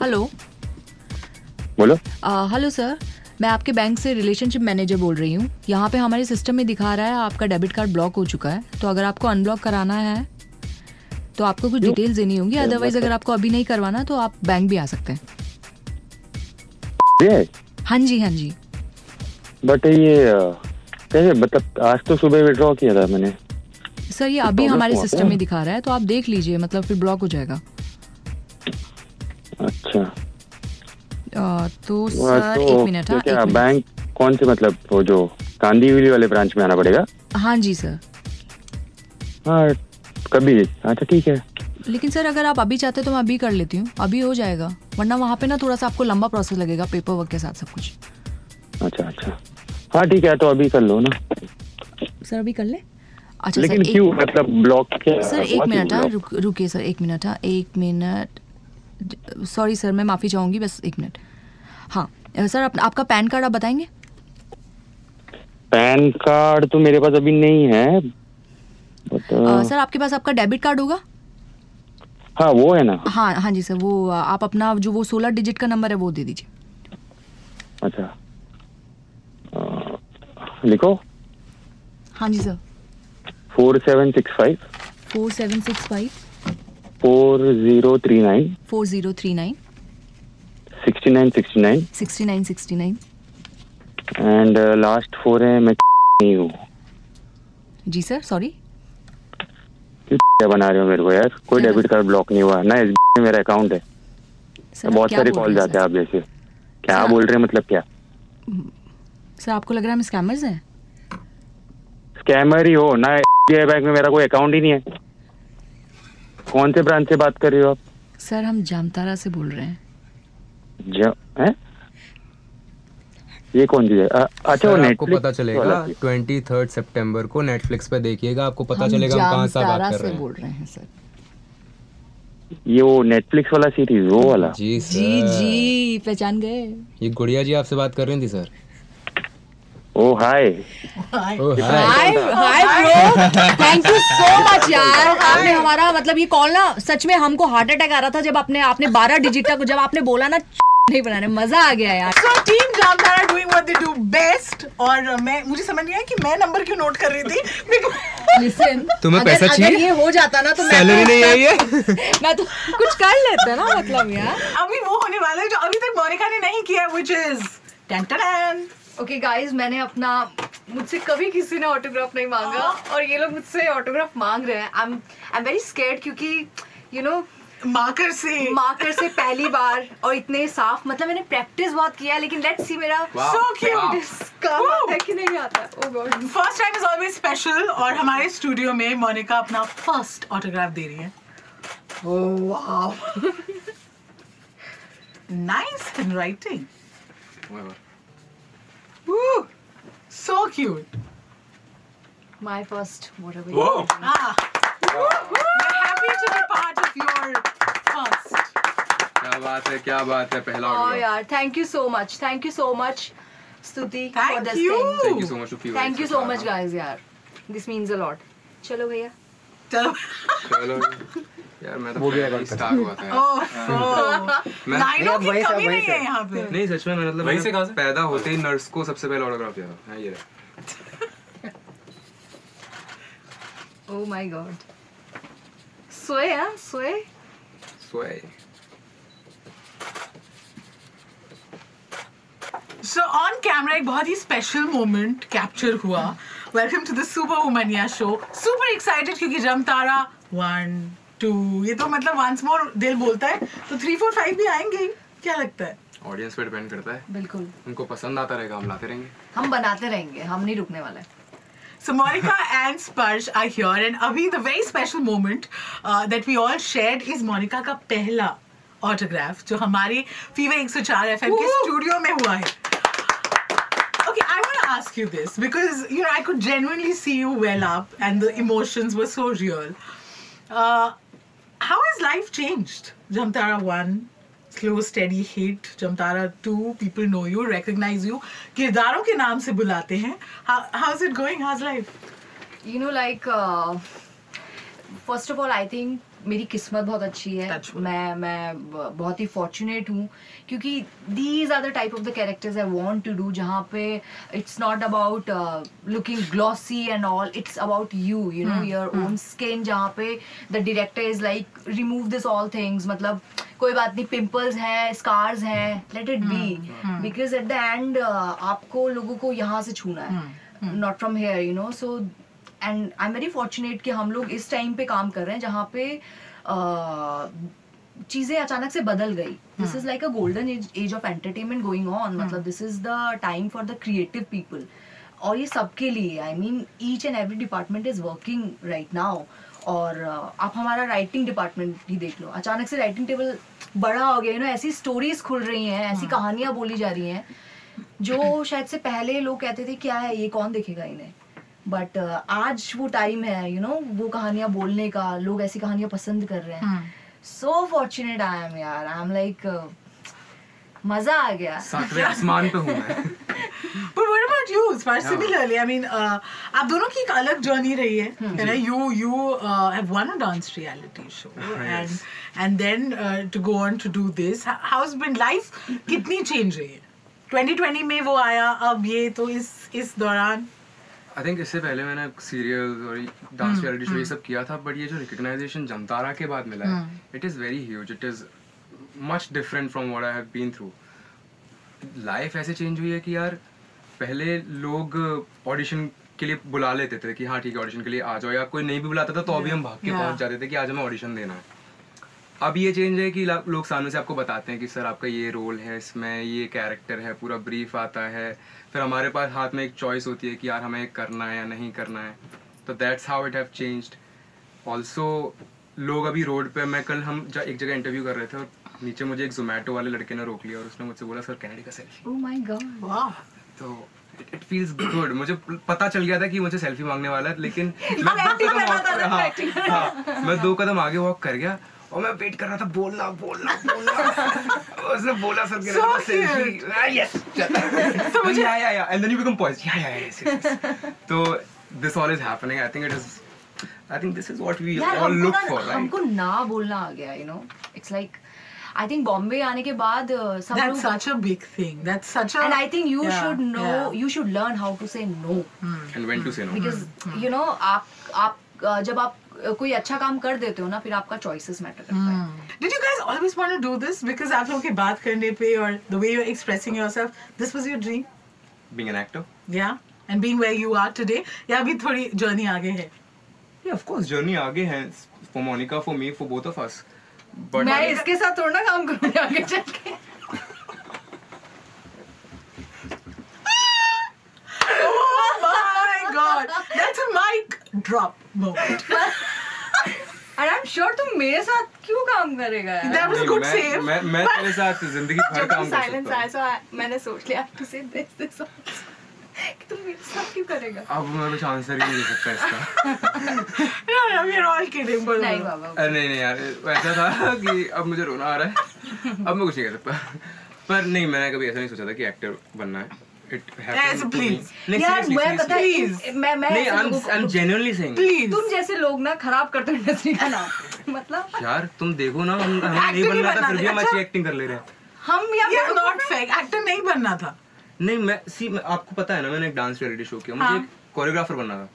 Hello बोलो। Hello sir मैं आपके बैंक से रिलेशनशिप मैनेजर बोल रही हूँ। यहाँ पे हमारे सिस्टम में दिखा रहा है आपका डेबिट कार्ड ब्लॉक हो चुका है। तो अगर आपको अनब्लॉक कराना है तो आपको कुछ डिटेल्स देनी होंगी। अदरवाइज़ अगर आपको अभी नहीं करवाना तो आप बैंक भी आ सकते हैं। हाँ जी हाँ जी। बट ये कैसे मतलब आज तो सुबह विड्रॉ किया था मैंने। सर ये अभी हमारे सिस्टम में दिखा रहा है तो आप देख लीजिए मतलब फिर ब्लॉक हो जाएगा। तो वो सर एक मिनट हाँ क्या बैंक कौन से मतलब वो जो कांदीवली वाले ब्रांच में आना पड़ेगा? हाँ जी सर। हाँ कभी। अच्छा ठीक है। लेकिन सर अगर आप अभी चाहते तो मैं अभी कर लेती हूँ। अभी हो जाएगा। वरना वहाँ पे ना थोड़ा सा आपको लंबा प्रोसेस लगेगा पेपर वर्क के साथ सब कुछ। अच्छा अच्छा। हाँ ठीक है तो अभी कर लो ना। सर अभी कर ले। अच्छा लेकिन सर क्यों? मतलब ब्लॉक क्या सर एक मिनट हाँ रुक रुकिए सर एक मिनट हाँ एक मिनट। सॉरी सर मैं माफ़ी चाहूँगी बस एक मिनट हाँ सर आप, आपका पैन कार्ड आप बताएँगे? पैन कार्ड तो मेरे पास अभी नहीं है अ, सर आपके पास आपका डेबिट कार्ड होगा? हाँ वो है ना। हाँ हाँ जी सर वो आप अपना जो वो सोलह डिजिट का नंबर है वो दे दीजिए. अच्छा। अ, लिखो। हाँ जी sir four seven six five four seven six five four zero three nine four zero three nine sixty nine sixty nine sixty nine sixty nine and last four है मैं नहीं हूँ। जी सर सॉरी क्या बना रहे हो मेरे को यार? कोई डेबिट कार्ड ब्लॉक नहीं हुआ। ना एस में मेरा अकाउंट है। सर बहुत सारे कॉल जाते हैं आप जैसे। क्या बोल रहे हैं मतलब क्या? सर? आपको लग रहा है हम स्कैमर्स हैं? स्कैमर ही हो। ना बैंक में मेरा कोई अकाउंट ही नहीं है। कौन से ब्रांच से बात कर रहे हो आप? सर हम जामतारा से बोल रहे हैं। जो है? ये कौन चीज़ है? अ- अच्छा वो सर, आपको Netflix पता चलेगा वाला ट्वेंटी थर्ड सेप्टेम्बर को नेटफ्लिक्स पे देखिएगा आपको पता हम चलेगा हम कहाँ से जामतारा बात कर से रहे हैं। बोल रहे हैं सर। ये वो नेटफ्लिक्स वाला सीरीज़ वो वाला। जी सर। जी जी पहचान गए? ये गुड़िया जी आपसे बात कर रही थी sir? Oh hi oh hi hi hi bro thank you so much यार आपने हमारा मतलब ये कॉल ना सच में हमको हार्ट अटैक आ रहा था जब आपने आपने 12 डिजिट का जब आपने बोला ना नहीं बनाने मज़ा आ गया यार. So team Jamtara doing what they do best और मैं मुझे समझ नहीं आया कि मैं नंबर क्यों नोट कर रही थी। लिसन तुम्हें अगर, पैसा अगर चाहिए? ये हो जाता ना तो मैं सैलरी तो- नहीं आई है? मैं तो कुछ कर लेते ना मतलब यार। अभी वो होने वाला है जो अभी तक मोनिका ने नहीं किया which is ton ton. Okay guys मैंने अपना मुझसे कभी किसी ने ऑटोग्राफ नहीं मांगा और ये लोग मुझसे ऑटोग्राफ मांग रहे हैं। I am I am very scared क्योंकि यू नो मार्कर से। मार्कर से पहली बार और इतने साफ़ मतलब मैंने प्रैक्टिस बहुत किया लेकिन लेट्स सी मेरा so cute practice काम आता है कि नहीं आता। Oh oh god first time is always special और हमारे स्टूडियो में मोनिका अपना फ़र्स्ट ऑटोग्राफ दे रही है। ओह wow nice handwriting Woo! So cute. My first what Whoa. Ah. We're happy to be part of your first. क्या बात है क्या बात है पहला Oh autograph। यार thank you so much thank you so much Stuti Thank for this you. thing. Thank you so much to Fever Thank you X so for much, having guys, यार. This means a lot. चलो भैया. चलो चलो यार मैं तो वो ही record start हुआ था मैं लाइनों की कमी नहीं है यहाँ पे। नहीं सच में मैं मतलब वहीं से मैंने से? पैदा होते ही नर्स को सबसे पहले ऑटोग्राफ हाँ ये Oh my god. सोए हाँ सोए. सोए। सो ऑन कैमरा एक बहुत ही स्पेशल मोमेंट कैप्चर हुआ। Welcome to the super womania show super excited क्योंकि जमतारा वन टू ये तो मतलब वंस मोर दिल बोलता है तो थ्री फोर फाइव भी आएँगे ही क्या लगता है ऑडियंस पे डिपेंड करता है बिल्कुल. उनको पसंद आता रहेगा हम लाते रहेंगे हम बनाते रहेंगे. हम नहीं रुकने वाले. So Monica and Sparsh are here and अभी the very special moment uh, that we all shared is Monica का पहला autograph जो हमारे फीवर 104 FM के स्टूडियो में हुआ है Okay, I want to ask you this because you know I could genuinely see you well up and the emotions were so real. Uh, has life changed? Jamtara 1, slow steady hit. Jamtara two, people know you, recognize you. किरदारों के नाम से बुलाते हैं. How's it going? How's life? you know like uh, first of all i think मेरी किस्मत बहुत अच्छी है। मैं मैं बहुत ही फॉर्चुनेट हूँ क्योंकि these are the type of the characters I want to do जहाँ पे it's not about looking glossy and all it's about you you know your own skin जहाँ पे the director is like remove this all things मतलब कोई बात नहीं pimples हैं scars हैं let it be because at the end आपको लोगों को यहाँ से छूना है not from here you know so and I am very fortunate कि हम लोग इस टाइम पे काम कर रहे हैं जहाँ पे uh, चीज़ें अचानक से बदल गई। This is like a golden age of entertainment going on मतलब this is the time for the creative people और ये सबके लिए I mean each and every department is working right now और uh, आप हमारा राइटिंग डिपार्टमेंट ही देख लो। अचानक से राइटिंग टेबल बड़ा हो गया यू नो ऐसी स्टोरीज खुल रही हैं ऐसी कहानियाँ बोली जा रही हैं जो शायद से पहले लोग कहते थे क्या है ये कौन देखेगा इन्हें? बट uh, आज वो टाइम है यू you नो know, वो कहानियाँ बोलने का लोग ऐसी कहानियाँ पसंद कर रहे हैं सो फॉर्चुनेट आई एम यार आई एम लाइक मज़ा आ गया सातवें आसमान पे हूँ मैं But what about you? Similarly, I mean, uh, आप दोनों की एक अलग जर्नी रही है Hmm. है you you uh, have won a dance reality show oh, and yes. and then uh, to go on to do this how's been life कितनी change रही है 2020 में वो आया अब ये तो इस इस दौरान आई थिंक इससे पहले मैंने सीरियल और डांस रियलिटी शो ये सब किया था बट ये जो रिकग्नाइजेशन जमतारा के बाद मिला है it is very huge it is much different from what I have been through life ऐसे चेंज हुई है कि यार पहले लोग ऑडिशन के लिए बुला लेते थे कि हाँ ठीक है ऑडिशन के लिए आ जाओ या कोई नहीं भी बुलाता था तो अभी हम भाग के. पहुँच जाते थे कि आज हमें ऑडिशन देना है। अब ये चेंज है कि लोग सामने से आपको बताते हैं कि सर आपका ये रोल है इसमें ये कैरेक्टर है पूरा ब्रीफ आता है। फिर हमारे पास हाथ में एक चॉइस होती है कि यार हमें करना है या नहीं करना है? तो that's how it have changed also लोग अभी रोड पे मैं कल हम एक जगह इंटरव्यू कर रहे थे और नीचे मुझे एक जोमेटो वाले लड़के ने रोक लिया और उसने मुझसे बोला सर कैनेडी का सेल्फी ओह माय गॉड वाह तो इट फील्स गुड मुझे पता चल गया था कि मुझे सेल्फी मांगने वाला है लेकिन मैं दो कदम हाँ, हाँ, मैं। दो कदम आगे वॉक कर गया। और मैं वेट कर रहा था बोलना बोलना बोलना। उसने बोला सर था So सेल्फी यस तो मुझे yeah yeah yeah and then you become point yeah yeah yes तो this all is happening I think it is I think this is what we all look ना for हमको ना बोलना आ गया you know it's like I think Bombay आने के बाद uh, सब that's लोग such a big thing. That's such a and I think you Yeah, should know yeah. you should learn how to say no. And when to say no because you know आप आप uh, जब आप uh, कोई अच्छा काम कर देते हो ना फिर आपका चॉइसेस मैटर करता है। Did you guys always want to do this because आप लोगों के बात करने पे और the way you are expressing yourself this was your dream being an actor yeah and being where you are today yeah अभी थोड़ी जर्नी आगे है? या ऑफ़ कोर्स जर्नी आगे है. For Monika for me for both of us but मैं इसके साथ थोड़ा काम करूँगी आगे चल के। oh God, that's a mic drop moment. and I'm sure तुम मेरे साथ क्यों काम करेगा यार? That was a नहीं, मैं, मैं तेरे साथ ज़िंदगी भर काम कर साइलेंस आया I- मैंने सोच लिया टू से दिस दिस कि तुम मेरे साथ क्यों करेगा? अब मैं आंसर ही नहीं दे सकता इसका। all kidding. बोलो, नहीं बाबा अरे नहीं नहीं यार ऐसा था कि अब मुझे रोना आ रहा है। अब मैं कुछ नहीं कर सकता। पर नहीं मैंने कभी ऐसा नहीं सोचा था कि एक्टर बनना है। है तुम जैसे लोग ना खराब करते हो इंडस्ट्री का नाम मतलब यार तुम देखो ना हम नहीं बनना था फिर भी हम अच्छा। अच्छी एक्टिंग कर ले रहे हैं। हम या नॉट फेक एक्टर नहीं बनना था। नहीं मैं सी मैं, आपको पता है ना मैंने एक डांस रियलिटी शो किया। मुझे हाँ। एक कोरियोग्राफर बनना था।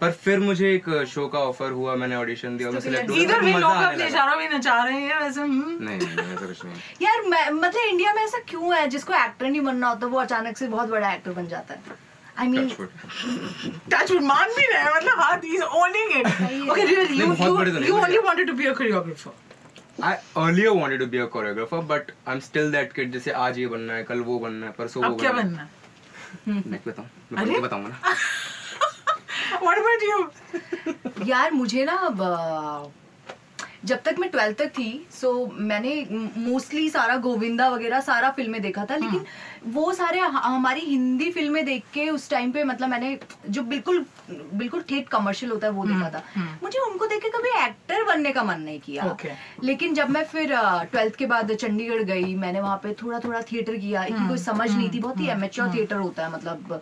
पर फिर मुझे एक शो का ऑफ़र हुआ मैंने ऑडिशन दिया मैं सिलेक्ट हुआ इधर तो भी लोग अपने इशारों में नचा रहे हैं वैसे हम्म। नहीं नहीं ऐसा कुछ नहीं। यार मतलब इंडिया में ऐसा क्यों है? जिसको एक्टर नहीं बनना होता वो अचानक से बहुत बड़ा एक्टर बन जाता है। I mean Touch wood. Touch wood मान भी रहे मतलब हाथ ही ओनिंग इट ओके रियली नहीं, यू बहुत बड़े तो नहीं यू बने। Only wanted to be a choreographer I earlier wanted to be a choreographer, but I'm still that kid जैसे आज ये बनना है कल वो बनना है परसों वो अब क्या बनना बनना है? मैं बताऊँ मैं बताऊँगा ना? What about you? यार मुझे ना अब, जब तक मैं ट्वेल्थ तक थी सो so मैंने मोस्टली सारा गोविंदा वगैरह सारा फ़िल्में देखा था लेकिन वो सारे हमारी हिंदी फ़िल्में देख के उस टाइम पे मतलब मैंने जो बिल्कुल बिल्कुल ठेठ कमर्शियल होता है वो देखा था। मुझे उनको देख के कभी एक्टर बनने का मन नहीं किया। Okay. लेकिन जब मैं फिर ट्वेल्थ के बाद चंडीगढ़ गई मैंने वहाँ पे थोड़ा थोड़ा थिएटर किया इतनी कोई समझ नहीं थी बहुत ही एमेच्योर थिएटर होता है मतलब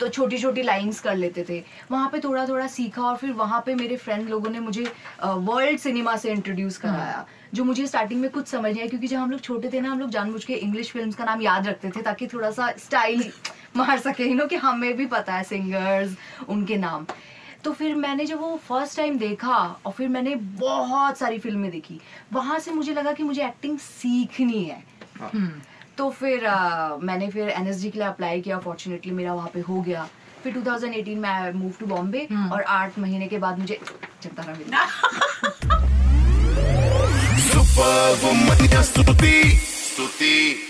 तो छोटी छोटी लाइंस कर लेते थे। वहाँ पे थोड़ा थोड़ा सीखा और फिर वहाँ पे मेरे फ्रेंड लोगों ने मुझे वर्ल्ड सिनेमा से इंट्रोड्यूस कराया। जो मुझे स्टार्टिंग में कुछ समझ नहीं आया क्योंकि जब हम लोग छोटे थे ना हम लोग जानबूझ के इंग्लिश फ़िल्म का नाम याद रखते थे ताकि थोड़ा सा स्टाइल मार सके यू नो कि हमें भी पता है सिंगर्स उनके नाम। तो फिर मैंने जब वो फ़र्स्ट टाइम देखा और फिर मैंने बहुत सारी फ़िल्में देखी वहाँ से मुझे लगा कि मुझे एक्टिंग सीखनी है। तो फिर अ, मैंने फिर एनएसडी के लिए अप्लाई किया फॉर्चुनेटली मेरा वहाँ पे हो गया। फिर 2018 में आई मूव टू बॉम्बे और आठ महीने के बाद मुझे चंतारा मिला। Superwoman या स्तुति स्तुति